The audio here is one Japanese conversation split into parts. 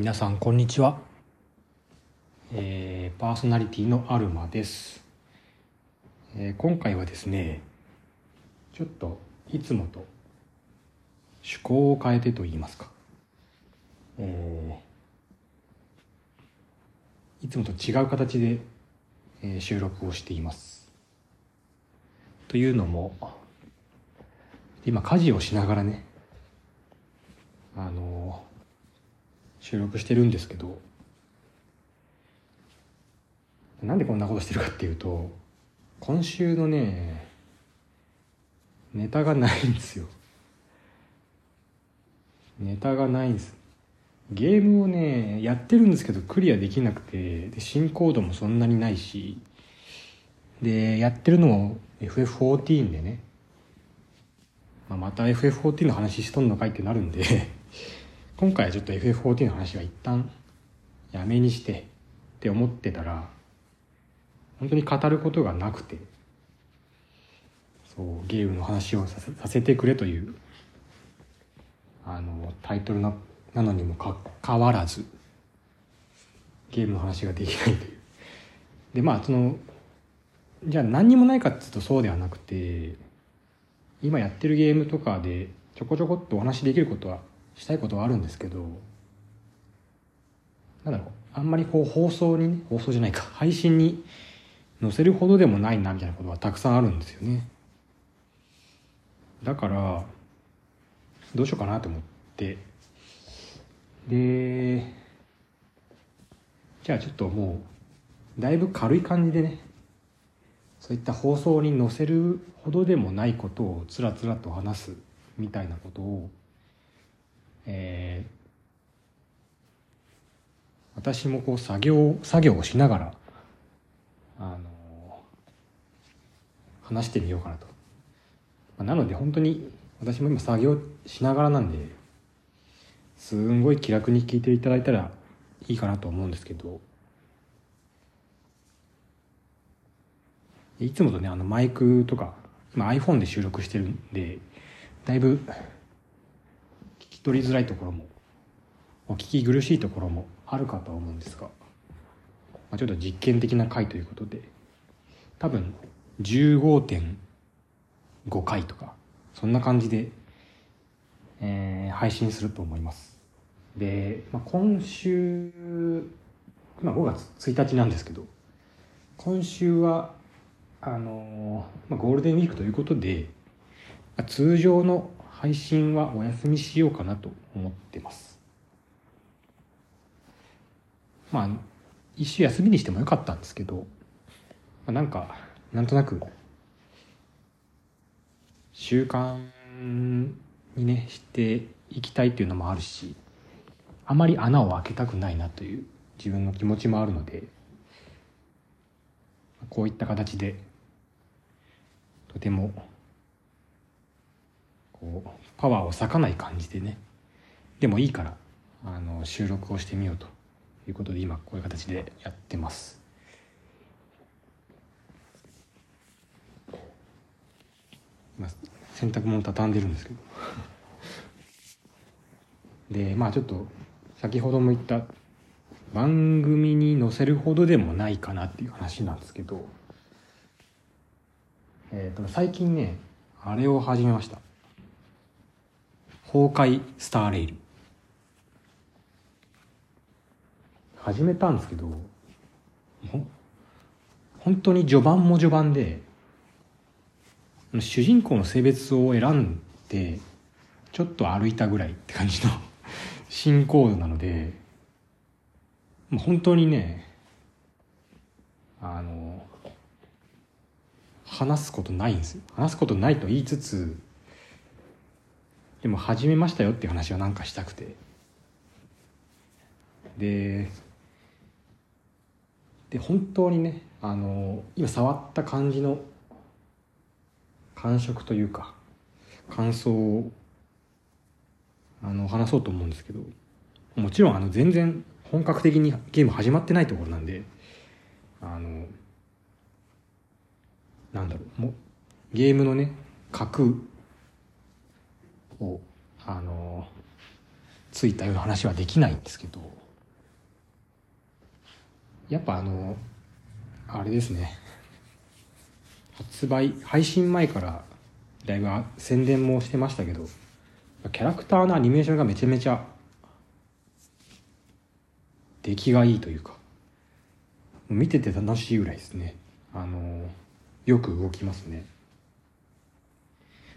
皆さんこんにちは、えーパーソナリティのアルマです、えー今回はですねちょっといつもと趣向を変えてと言いますか、えーいつもと違う形で、えー収録をしています。というのも今家事をしながらねあの収録してるんですけどなんでこんなことしてるかっていうと今週のねネタがないんですよ。ネタがないんです。ゲームをねやってるんですけどクリアできなくてで進行度もそんなにないしでやってるのも FF14 でね、まあ、また FF14 の話しとんのかいってなるんで。今回はちょっと FF14 の話は一旦やめにしてって思ってたら本当に語ることがなくてそうゲームの話をさせさせてくれというあのタイトルななのにもかかわらずゲームの話ができないという。でまあそのじゃあ何にもないかっていうとそうではなくて今やってるゲームとかでちょこちょこっとお話できることはしたいことはあるんですけどなんだろうあんまりこう放送にね放送じゃないか配信に載せるほどでもないなみたいなことはたくさんあるんですよね。だからどうしようかなと思って。でじゃあちょっともうだいぶ軽い感じでねそういった放送に載せるほどでもないことをつらつらと話すみたいなことを、えー私もこう作業作業をしながらあの話してみようかなと、まあなので本当に私も今作業しながらなんですんごい気楽に聞いていただいたらいいかなと思うんですけど。いつもとねあのマイクとか今 iPhone で収録してるんでだいぶ取りづらいところもお聞き苦しいところもあるかと思うんですが、まあ、ちょっと実験的な回ということで多分15.5回とかそんな感じで、えー配信すると思います。で、まあ、今週今5月1日なんですけど今週はあのーまあ、ゴールデンウィークということで、通常の配信はお休みしようかなと思ってます。まあ一週休みにしてもよかったんですけど、まあ、なんかなんとなく習慣にねしていきたいっていうのもあるしあまり穴を開けたくないなという自分の気持ちもあるのでこういった形でとてもこうパワーを割かない感じでねでもいいからあの収録をしてみようということで今こういう形でやってます。今洗濯物畳んでるんですけど。でまあちょっと先ほども言った番組に載せるほどでもないかなっていう話なんですけど、えー、と最近ねあれを始めました。崩壊スターレイル。始めたんですけど本当に序盤も序盤で主人公の性別を選んでちょっと歩いたぐらいって感じの 進行度なのでもう本当にねあの話すことないんですよ。話すことないと言いつつでも始めましたよっていう話はなんかしたくて。でで本当にねあの今触った感じの感触というか感想をあの話そうと思うんですけどもちろんあの全然本格的にゲーム始まってないところなんであのなんだろうもうゲームのね格をあのついたような話はできないんですけどやっぱあのあれですね。発売配信前からだいぶ宣伝もしてましたけどキャラクターのアニメーションがめちゃめちゃ出来がいいというか見てて楽しいぐらいですね。あのよく動きますね。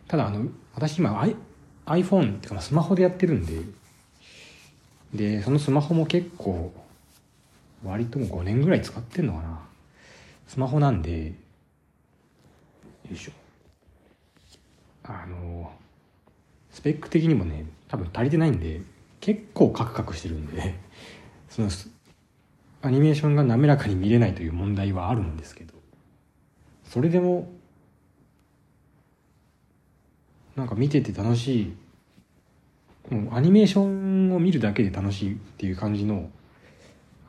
ただあの私今 iPhone ってかスマホでやってるんで。でそのスマホも結構割とも5年ぐらい使ってんのかな。スマホなんで。よいしょ。あのスペック的にもね多分足りてないんで結構カクカクしてるんで。そのアニメーションが滑らかに見れないという問題はあるんですけど。それでもなんか見てて楽しいもうアニメーションを見るだけで楽しいっていう感じの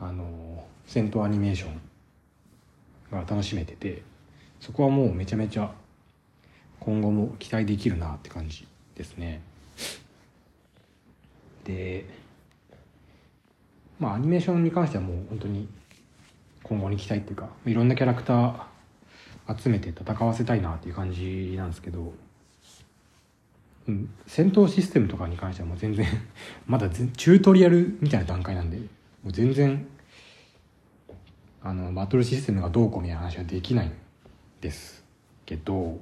あの戦闘アニメーションが楽しめててそこはもうめちゃめちゃ今後も期待できるなって感じですね。でまあアニメーションに関してはもう本当に今後に期待っていうかいろんなキャラクター集めて戦わせたいなっていう感じなんですけど、うん、戦闘システムとかに関してはもう全然 まだチュートリアルみたいな段階なんでもう全然あのバトルシステムがどうこうみたいな話はできないんですけど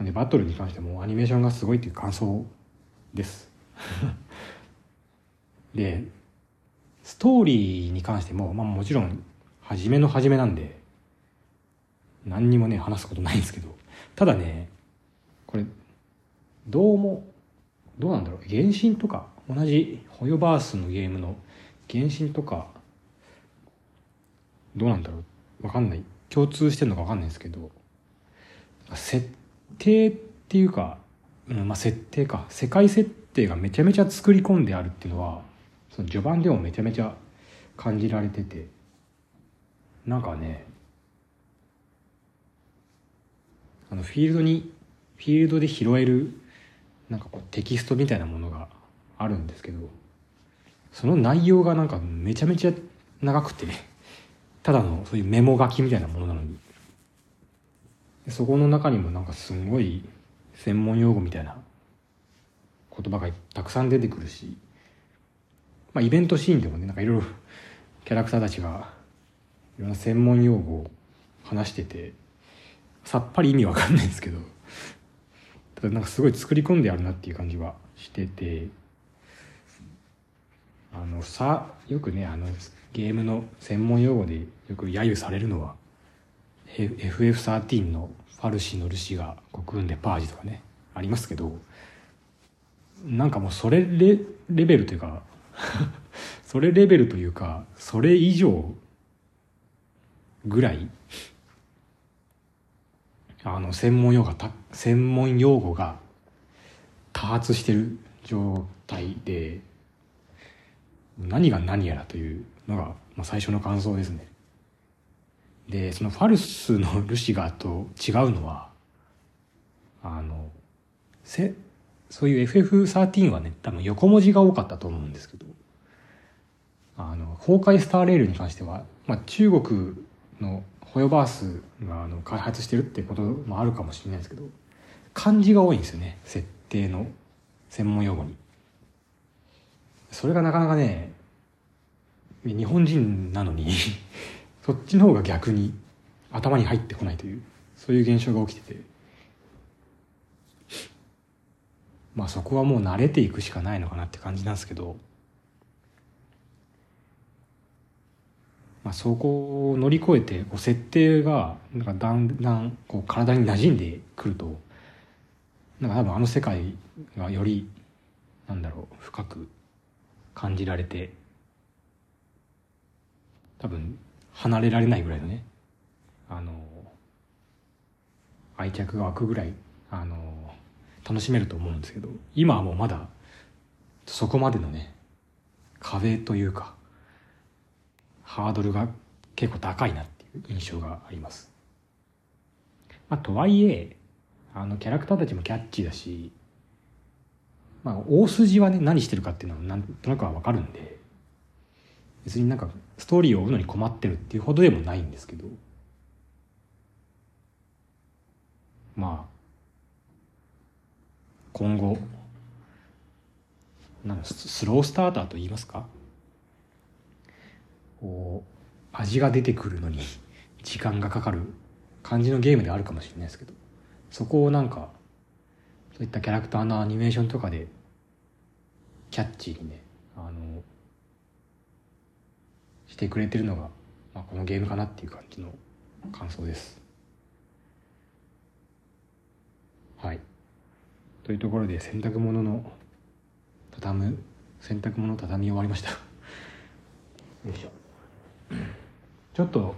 でバトルに関してもアニメーションがすごいっていう感想です。でストーリーに関しても、まあ、もちろん初めの初めなんで何にもね話すことないんですけどただねこれどうもどうなんだろう。原神とか同じホヨバースのゲームの原神とかどうなんだろう。わかんない。共通してるのかわかんないですけど設定っていうか、うんまあ、設定か。世界設定がめちゃめちゃ作り込んであるっていうのはその序盤でもめちゃめちゃ感じられててなんかねあのフィールドにフィールドで拾えるなんかこうテキストみたいなものがあるんですけどその内容がなんかめちゃめちゃ長くてただのそういうメモ書きみたいなものなのに。そこの中にもなんかすごい専門用語みたいな言葉がたくさん出てくるし、まあ、イベントシーンでもねなんかいろいろキャラクターたちがいろんな専門用語を話しててさっぱり意味わかんないんですけどただなんかすごい作り込んであるなっていう感じはしててあのさよくねあのゲームの専門用語でよく揶揄されるのは FF13 のファルシーのルシがコクンでパージとかねありますけどなんかもうそれレレベルというか それレベルというかそれ以上ぐらいあの専門用語が専門用語が多発してる状態で何が何やらというのが、まあ、最初の感想ですね。でそのファルスのルシガーと違うのはあのせそういう FF13 はね多分横文字が多かったと思うんですけどあの崩壊スターレールに関しては、まあ、中国のホヨバースがあの開発してるってこともあるかもしれないですけど漢字が多いんですよね。設定の専門用語に。それがなかなかね日本人なのに そっちの方が逆に頭に入ってこないというそういう現象が起きてて。まあそこはもう慣れていくしかないのかなって感じなんですけどまあそこを乗り越えてこう設定がなんかだんだんこう体に馴染んでくるとなんか多分あの世界がよりなんだろう深く感じられて多分離れられないぐらいのねあの愛着が湧くぐらいあの楽しめると思うんですけど今はもうまだそこまでのね壁というかハードルが結構高いなっていう印象があります。まあ、とはいえあのキャラクターたちもキャッチーだし、まあ、大筋はね何してるかっていうのはなんとなくは分かるんで別になんかストーリーを追うのに困ってるっていうほどでもないんですけどまあ今後なんスロースターターと言いますか？こう味が出てくるのに時間がかかる感じのゲームであるかもしれないですけどそこをなんかそういったキャラクターのアニメーションとかでキャッチーにねあのしてくれてるのが、まあ、このゲームかなっていう感じの感想です。はい。というところで洗濯物の畳む洗濯物畳み終わりました。よいしょ。ちょっと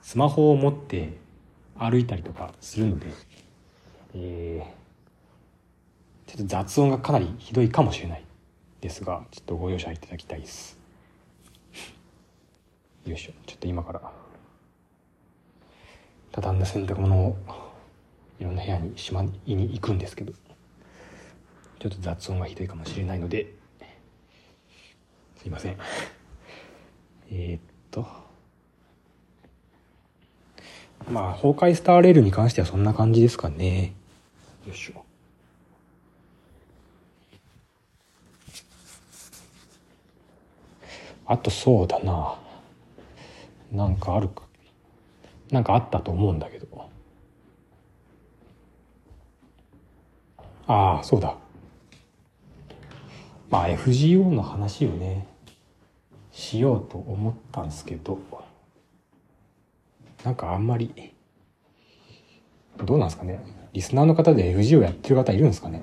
スマホを持って歩いたりとかするので、えー、ちょっと雑音がかなりひどいかもしれないですがちょっとご容赦いただきたいです。よいしょ。ちょっと今から畳んだ洗濯物をいろんな部屋にしまいに行くんですけどちょっと雑音がひどいかもしれないのですいません。えー、っと。まあ崩壊スターレールに関してはそんな感じですかね。よいしょ。あとそうだな。なんかあるか。なんかあったと思うんだけど。ああそうだ。まあ FGO の話をねしようと思ったんですけどなんかあんまりどうなんですかね？リスナーの方で FGO やってる方いるんですかね？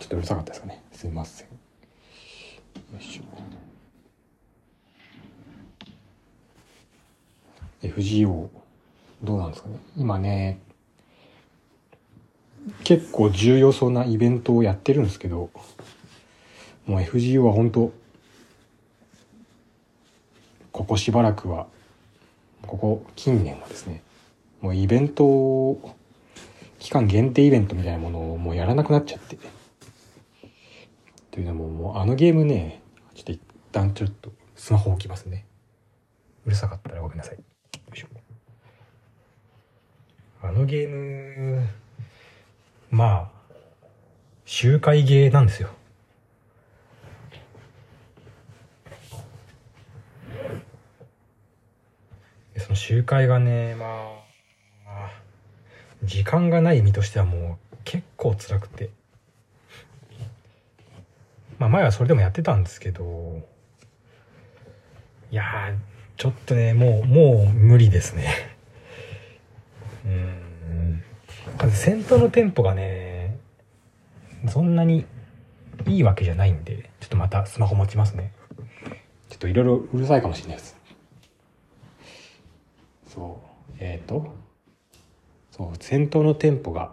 ちょっとうるさかったですかね？すいません。よいしょ。FGO どうなんですかね？今ね結構重要そうなイベントをやってるんですけどもう FGO は本当ここしばらくはここ近年はですねもうイベント期間限定イベントみたいなものをもうやらなくなっちゃって。というのももうあのゲームねちょっと一旦ちょっとスマホ置きますね。うるさかったらごめんなさい。いあのゲームまあ周回ゲーなんですよ。その集会がねまあ時間がない身としてはもう結構辛くて。まあ前はそれでもやってたんですけどいやちょっとねもうもう無理ですねうん戦闘のテンポがねそんなにいいわけじゃないんでちょっとまたスマホ持ちますね。ちょっといろいろうるさいかもしれないです。そうえっ、ー、とそう戦闘のテンポが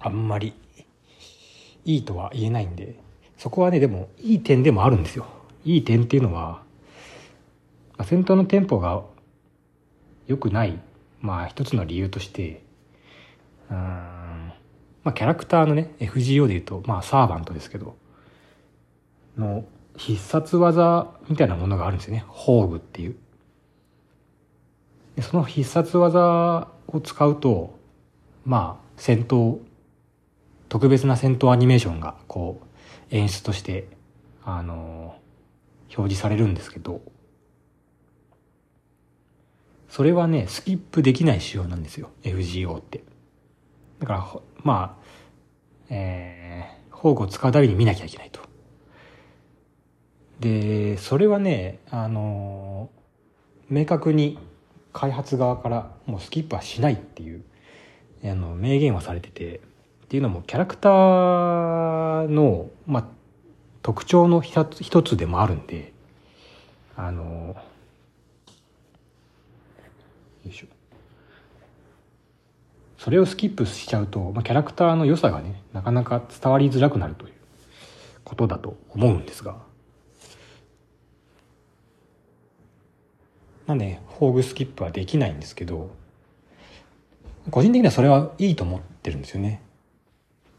あんまりいいとは言えないんでそこはねでもいい点でもあるんですよ。いい点っていうのは戦闘のテンポが良くないまあ一つの理由としてうんまあキャラクターのね FGO で言うとまあサーバントですけどの必殺技みたいなものがあるんですよね。宝具っていう。その必殺技を使うと、まあ、戦闘、特別な戦闘アニメーションが、こう、演出として、あの、表示されるんですけど、それはね、スキップできない仕様なんですよ、FGO って。だから、まあ、えー、宝具を使うたびに見なきゃいけないと。で、それはね、あの、明確に開発側からもうスキップはしないっていうあの明言はされててっていうのもキャラクターの、まあ、特徴の一つ一つでもあるんであのよいしょそれをスキップしちゃうと、まあ、キャラクターの良さがねなかなか伝わりづらくなるということだと思うんですがなんで、宝具スキップはできないんですけど、個人的にはそれはいいと思ってるんですよね。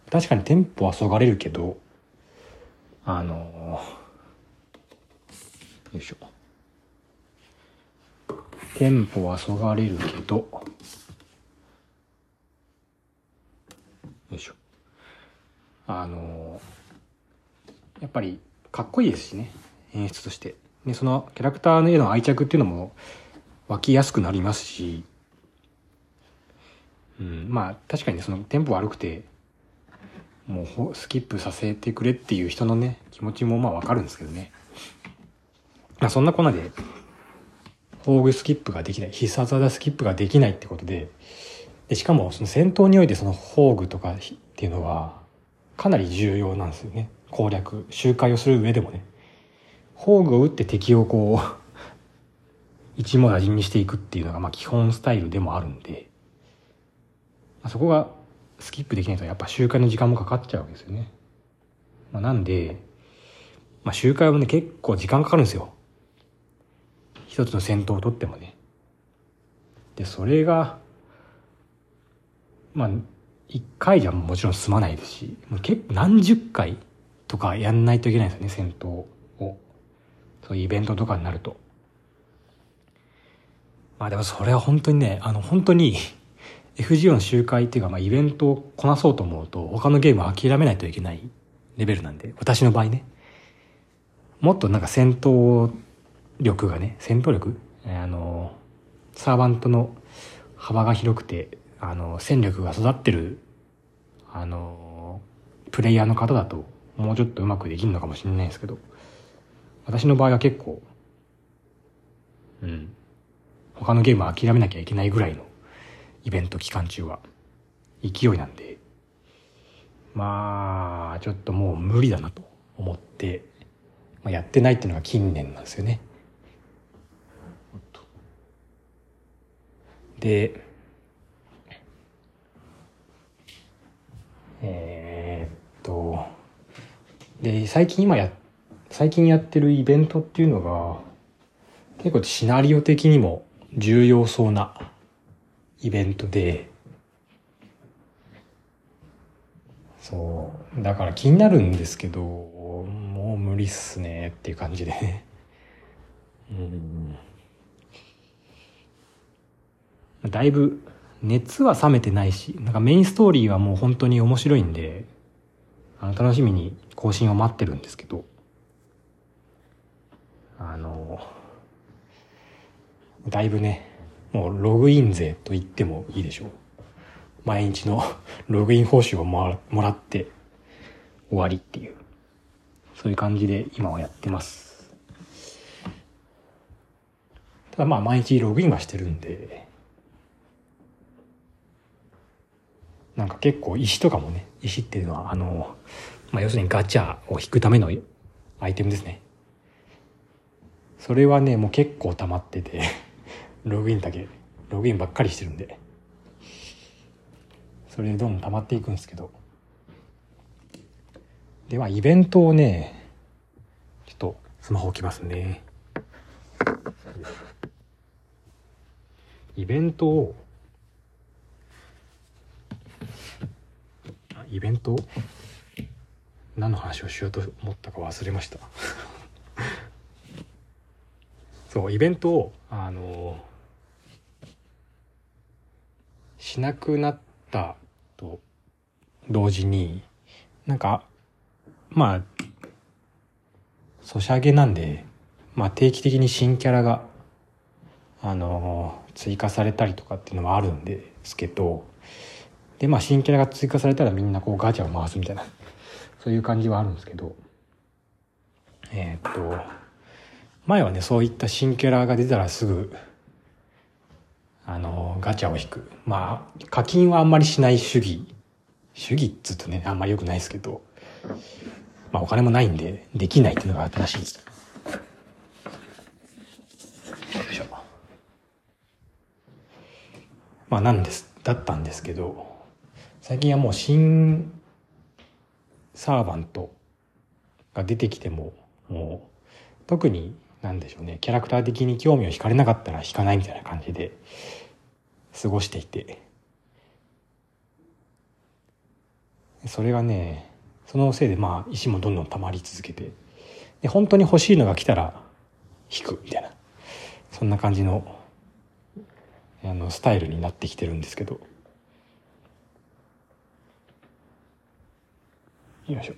確かにテンポはそがれるけど、あのよいしょ。テンポはそがれるけど、よいしょ。あのやっぱりかっこいいですしね、演出として。で、そのキャラクターの絵の愛着っていうのも湧きやすくなりますし、うん、まあ確かにね、そのテンポ悪くて、もうスキップさせてくれっていう人のね、気持ちもまあわかるんですけどね。まあそんなこんなで、宝具スキップができない、必殺技スキップができないってことで、でしかもその戦闘においてその宝具とかっていうのはかなり重要なんですよね。攻略、周回をする上でもね。宝具を打って敵をこう 一網打尽にしていくっていうのがまあ基本スタイルでもあるんで、まあ、そこがスキップできないとやっぱ周回の時間もかかっちゃうわけですよね。まあ、なんで、まあ、周回はね結構時間かかるんですよ。一つの戦闘を取ってもね。で、それが、まあ、一回じゃもちろん済まないですし、もう結構何十回とかやんないといけないですよね、戦闘を。そういうイベントとかになると。まあでもそれは本当にね、あの本当に FGO の集会っていうか、まあイベントをこなそうと思うと、他のゲームは諦めないといけないレベルなんで、私の場合ね。もっとなんか戦闘力がね、戦闘力？あの、サーバントの幅が広くて、あの、戦力が育ってる、あの、プレイヤーの方だと、もうちょっとうまくできるのかもしれないですけど、私の場合は結構、うん、他のゲームは諦めなきゃいけないぐらいのイベント期間中は勢いなんで、まあ、ちょっともう無理だなと思って、まあ、やってないっていうのが近年なんですよね。で、えー、っと、で、最近今や、最近やってるイベントっていうのが、結構シナリオ的にも重要そうなイベントで、そう、だから気になるんですけど、もう無理っすねっていう感じでね。うん。だいぶ熱は冷めてないし、なんかメインストーリーはもう本当に面白いんで、あの楽しみに更新を待ってるんですけど、あの、だいぶね、もうログイン税と言ってもいいでしょう。毎日の ログイン報酬をもらって終わりっていう、そういう感じで今はやってます。ただまあ毎日ログインはしてるんで、なんか結構石とかもね、石っていうのはあの、まあ要するにガチャを引くためのアイテムですね。それはね、もう結構溜まってて ログインだけ、ログインばっかりしてるんで、それでどんどん溜まっていくんですけど。では、イベントをね、ちょっとスマホ置きますね。イベントを、イベント？何の話をしようと思ったか忘れました。そうイベントをあのしなくなったと同時に、なんか、まあ、ソシャゲなんで、まあ定期的に新キャラが、あの追加されたりとかっていうのはあるんですけど、で、まあ新キャラが追加されたらみんなこうガチャを回すみたいな、そういう感じはあるんですけど、えー、っと、前はね、そういった新キャラが出たらすぐ、あの、ガチャを引く。まあ、課金はあんまりしない主義。主義っつうとね、あんまり良くないですけど、まあお金もないんで、できないっていうのが正しいです。まあなんです、だったんですけど、最近はもう新サーバントが出てきても、もう、特になんでしょうね、キャラクター的に興味を惹かれなかったら惹かないみたいな感じで過ごしていて。それがねそのせいでまあ石もどんどん溜まり続けて。で本当に欲しいのが来たら引くみたいな。そんな感じのあのスタイルになってきてるんですけど。よいしょ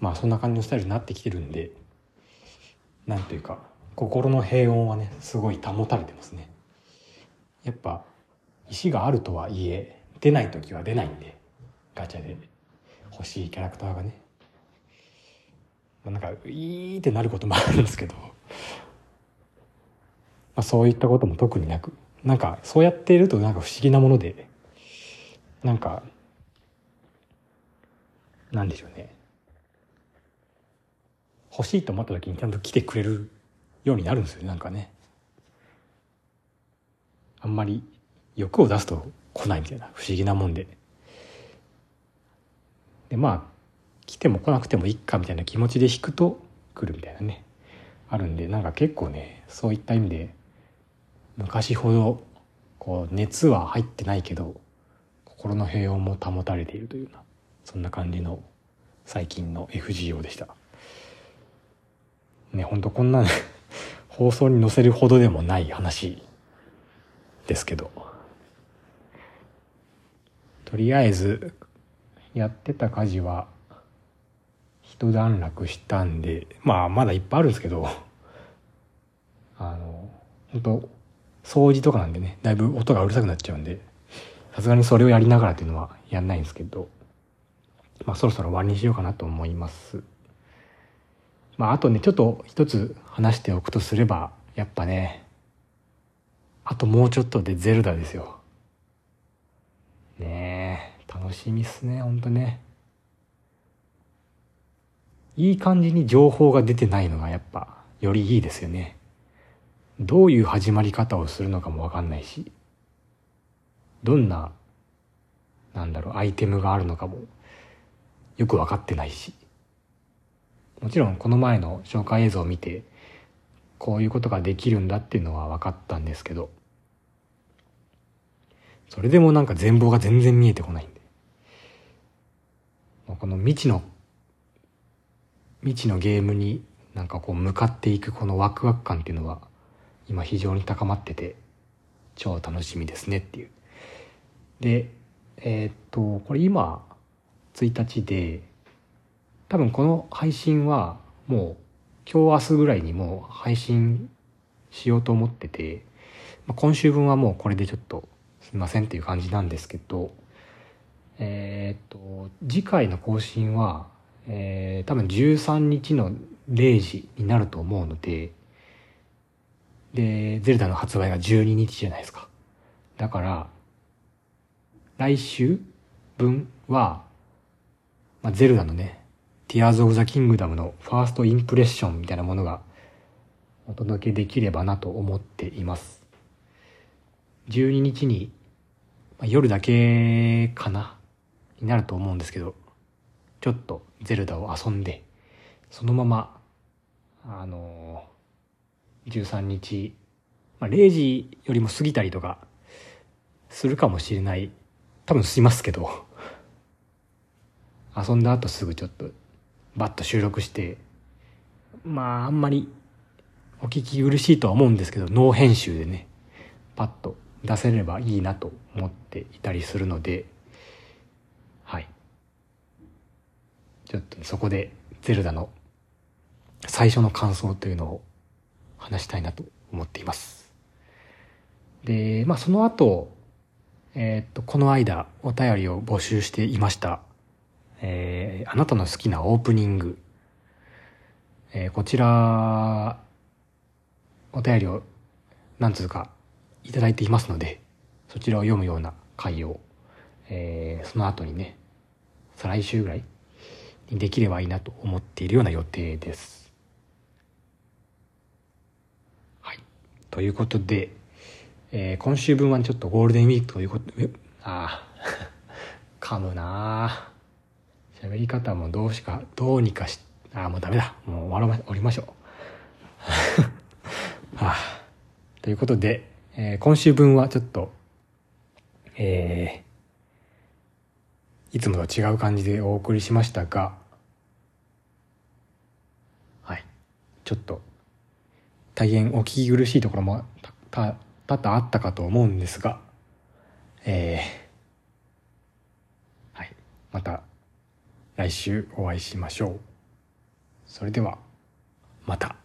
まあそんな感じのスタイルになってきてるんでなんというか心の平穏はねすごい保たれてますね。やっぱ石があるとはいえ出ない時は出ないんでガチャで。欲しいキャラクターがね。なんかいいってなることもあるんですけど、まあ、そういったことも特になくなんかそうやっているとなんか不思議なものでなんかなんでしょうね。欲しいと思った時にちゃんと来てくれるようになるんですよねなんかね。あんまり欲を出すと来ないみたいな不思議なもんで。でまあ来ても来なくてもいいかみたいな気持ちで引くと来るみたいなね。あるんでなんか結構ねそういった意味で昔ほどこう熱は入ってないけど心の平穏も保たれているというようなそんな感じの最近の FGO でした。ねほんとこんな、放送に載せるほどでもない話ですけど。とりあえずやってた家事は一段落したんでまあまだいっぱいあるんですけどあの本当掃除とかなんでねだいぶ音がうるさくなっちゃうんでさすがにそれをやりながらっていうのはやんないんですけどまあそろそろ終わりにしようかなと思います。まああとねちょっと一つ話しておくとすればやっぱねあともうちょっとでゼルダですよ。ねえ楽しみっすねほんとね。いい感じに情報が出てないのがやっぱよりいいですよね。どういう始まり方をするのかもわかんないし、どんな、なんだろう、アイテムがあるのかもよくわかってないし。もちろんこの前の紹介映像を見て、こういうことができるんだっていうのは分かったんですけど、それでもなんか全貌が全然見えてこないんで。この未知の未知のゲームになんかこう向かっていくこのワクワク感っていうのは今非常に高まってて超楽しみですねっていう。で、えー、っと、これ今1日で多分この配信はもう今日明日ぐらいにもう配信しようと思ってて、まあ、今週分はもうこれでちょっとすいませんっていう感じなんですけど、えー、っと、次回の更新はえー、多分13日の0時になると思うので、で、ゼルダの発売が12日じゃないですか。だから、来週分は、まあ、ゼルダのね、Tears of the Kingdom のファーストインプレッションみたいなものがお届けできればなと思っています。12日に、まあ、夜だけかなになると思うんですけど、ちょっとゼルダを遊んで、そのまま、あのー、13日、まあ、0時よりも過ぎたりとか、するかもしれない。多分しますけど、遊んだ後すぐちょっと、バッと収録して、まあ、あんまり、お聞き苦しいとは思うんですけど、ノー編集でね、パッと出せればいいなと思っていたりするので、はい。ちょっとそこでゼルダの最初の感想というのを話したいなと思っています。で、まあその後、えー、っと、この間お便りを募集していました。えー、あなたの好きなオープニング。えー、こちら、お便りを何通かいただいていますので、そちらを読むような回を、えー、その後にね、再来週ぐらいにできればいいなと思っているような予定です。はい。ということで、えー、今週分はちょっとゴールデンウィークということで、ああ、噛むな喋り方もどうしか、どうにかし、ああ、もうダメだ。もう終わらま、りましょう。はあ、ということで、えー今週分はちょっと、えーいつもと違う感じでお送りしましたが、はい。ちょっと、大変お聞き苦しいところも、多々あったかと思うんですが、えーはい。また、来週お会いしましょう。それでは、また。